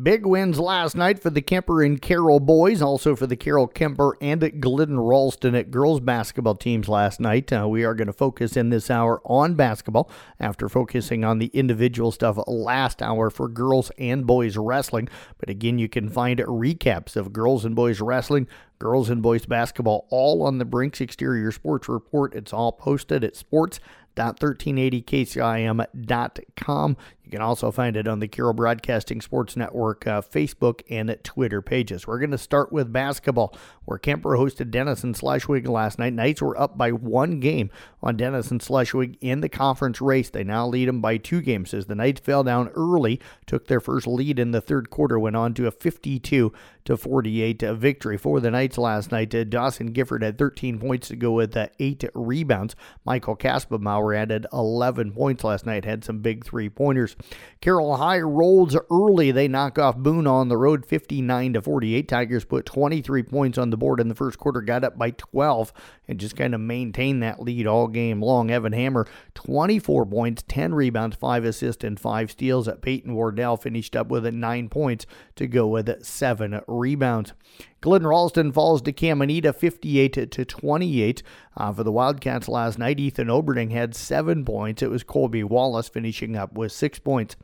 Big wins last night for the Kuemper and Carroll boys, also for the Carroll Kuemper and at Glidden Ralston at girls basketball teams last night. Uh, we are going to focus in this hour on basketball after focusing on the individual stuff last hour for girls and boys wrestling. But again, you can find recaps of girls and boys wrestling, girls and boys basketball all on the Brinks Exterior Sports Report. It's all posted at sports.1380kcim.com. You can also find it on the Carroll Broadcasting Sports Network uh, Facebook and Twitter pages. We're going to start with basketball, where Kuemper hosted Denison Schleswig last night. Knights were up by one game on Denison Schleswig in the conference race. They now lead them by two games as the Knights fell down early, took their first lead in the third quarter, went on to a 52 to 48 victory for the Knights last night. Uh, Dawson Gifford had 13 points to go with uh, eight rebounds. Michael Kasperbauer added 11 points last night, had some big three pointers. Carroll High rolls early. They knock off Boone on the road 59 to 48. Tigers put 23 points on the board in the first quarter, got up by 12, and just kind of maintained that lead all game long. Evan Hammer, 24 points, 10 rebounds, 5 assists, and 5 steals. Peyton Wardell finished up with 9 points to go with 7 rebounds. Glidden Ralston falls to Caminita 58 to 28. Uh, for the Wildcats last night, Ethan Oberding had seven points. It was Colby Wallace finishing up with six points.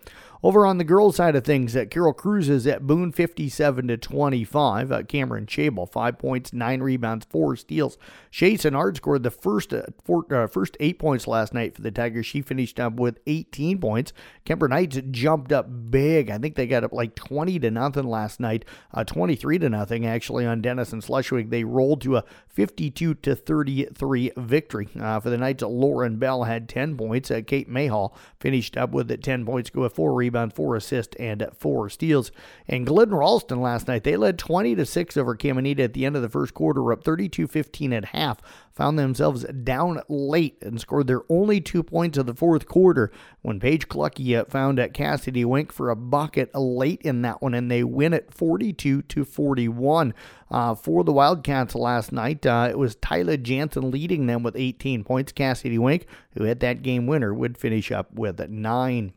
Over on the girls' side of things, uh, Carroll Cruises at Boone 57 to 25. Uh, Cameron Chabel, five points, nine rebounds, four steals. Shay Ard scored the first uh, four, uh, first eight points last night for the Tigers. She finished up with 18 points. Kuemper Knights jumped up big. I think they got up like 20 to nothing last night, uh, 23 to nothing actually on Denison Schleswig. They rolled to a 52 to 33 victory uh, for the Knights. Lauren Bell had 10 points. Kate Mayhall finished up with it 10 points, go with four rebounds rebound, four assists, and four steals. And Glidden Ralston last night, they led 20 to 6 over Caminita at the end of the first quarter, up 32 15 at half. Found themselves down late and scored their only two points of the fourth quarter when Paige Clucky uh, found at Cassidy Wink for a bucket late in that one, and they win it 42 to 41. Uh, for the Wildcats last night, uh, it was Tyler Jansen leading them with 18 points. Cassidy Wink, who had that game winner, would finish up with nine.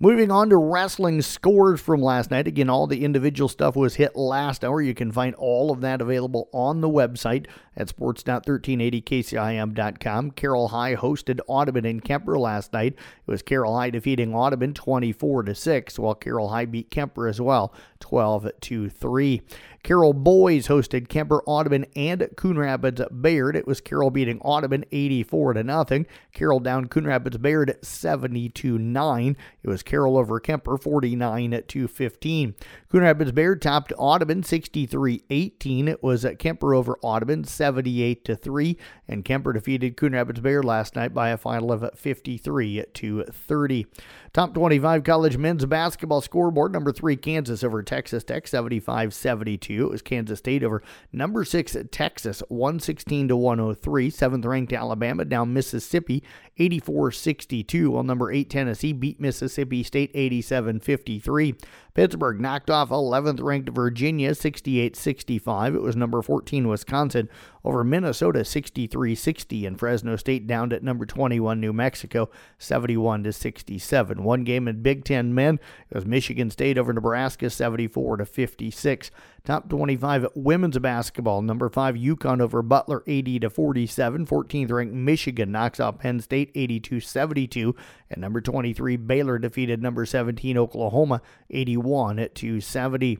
Moving on to wrestling scores from last night. Again, all the individual stuff was hit last hour. You can find all of that available on the website at sports.1380kcim.com. Carroll High hosted Audubon and Kuemper last night. It was Carroll High defeating Audubon 24 to 6, while Carroll High beat Kuemper as well 12 to 3. Carroll Boys hosted Kuemper Audubon and Coon Rapids Bayard. It was Carroll beating Audubon 84 to nothing. Carroll down Coon Rapids Bayard 72 9. It was Carroll over Kuemper 49 to 15. Coon Rapids Bayard topped Audubon 63 18. It was Kuemper over Audubon 78 to 3. And Kuemper defeated Coon Rapids Bayard last night by a final of 53 to 30. Top 25 college men's basketball scoreboard. Number three, Kansas over Texas Tech, 75 72. It was Kansas State over number six, Texas, 116 to 103. Seventh ranked Alabama down Mississippi, 84 62. While number eight, Tennessee beat Mississippi State, 87 53. Pittsburgh knocked off 11th ranked Virginia 68 65. It was number 14 Wisconsin over Minnesota 63 60, and Fresno State downed at number 21 New Mexico 71 to 67. One game in Big Ten men it was Michigan State over Nebraska 74 to 56. Top 25 women's basketball. Number 5 UConn over Butler 80 to 47. 14th ranked Michigan knocks off Penn State 82 72. And number 23 Baylor defeated number 17 Oklahoma 81 to 70.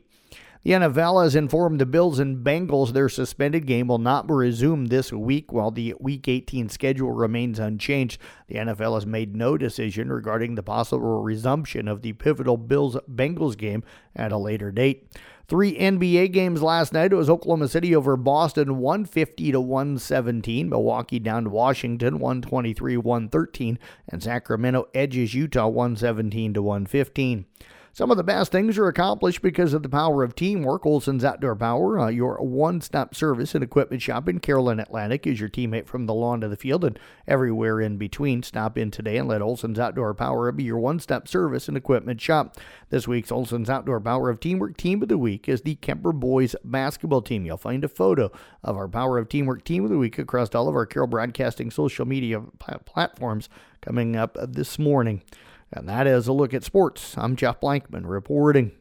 The NFL has informed the Bills and Bengals their suspended game will not resume this week while the Week 18 schedule remains unchanged. The NFL has made no decision regarding the possible resumption of the pivotal Bills Bengals game at a later date. Three NBA games last night. It was Oklahoma City over Boston 150 to 117. Milwaukee down to Washington 123 113. And Sacramento edges Utah 117 to 115. Some of the best things are accomplished because of the power of teamwork. Olson's Outdoor Power, uh, your one stop service and equipment shop in Carolyn Atlantic, is your teammate from the lawn to the field and everywhere in between. Stop in today and let Olson's Outdoor Power be your one stop service and equipment shop. This week's Olson's Outdoor Power of Teamwork Team of the Week is the Kuemper Boys basketball team. You'll find a photo of our Power of Teamwork Team of the Week across all of our Carroll Broadcasting social media platforms coming up this morning. And that is a look at sports. I'm Jeff Blankman reporting.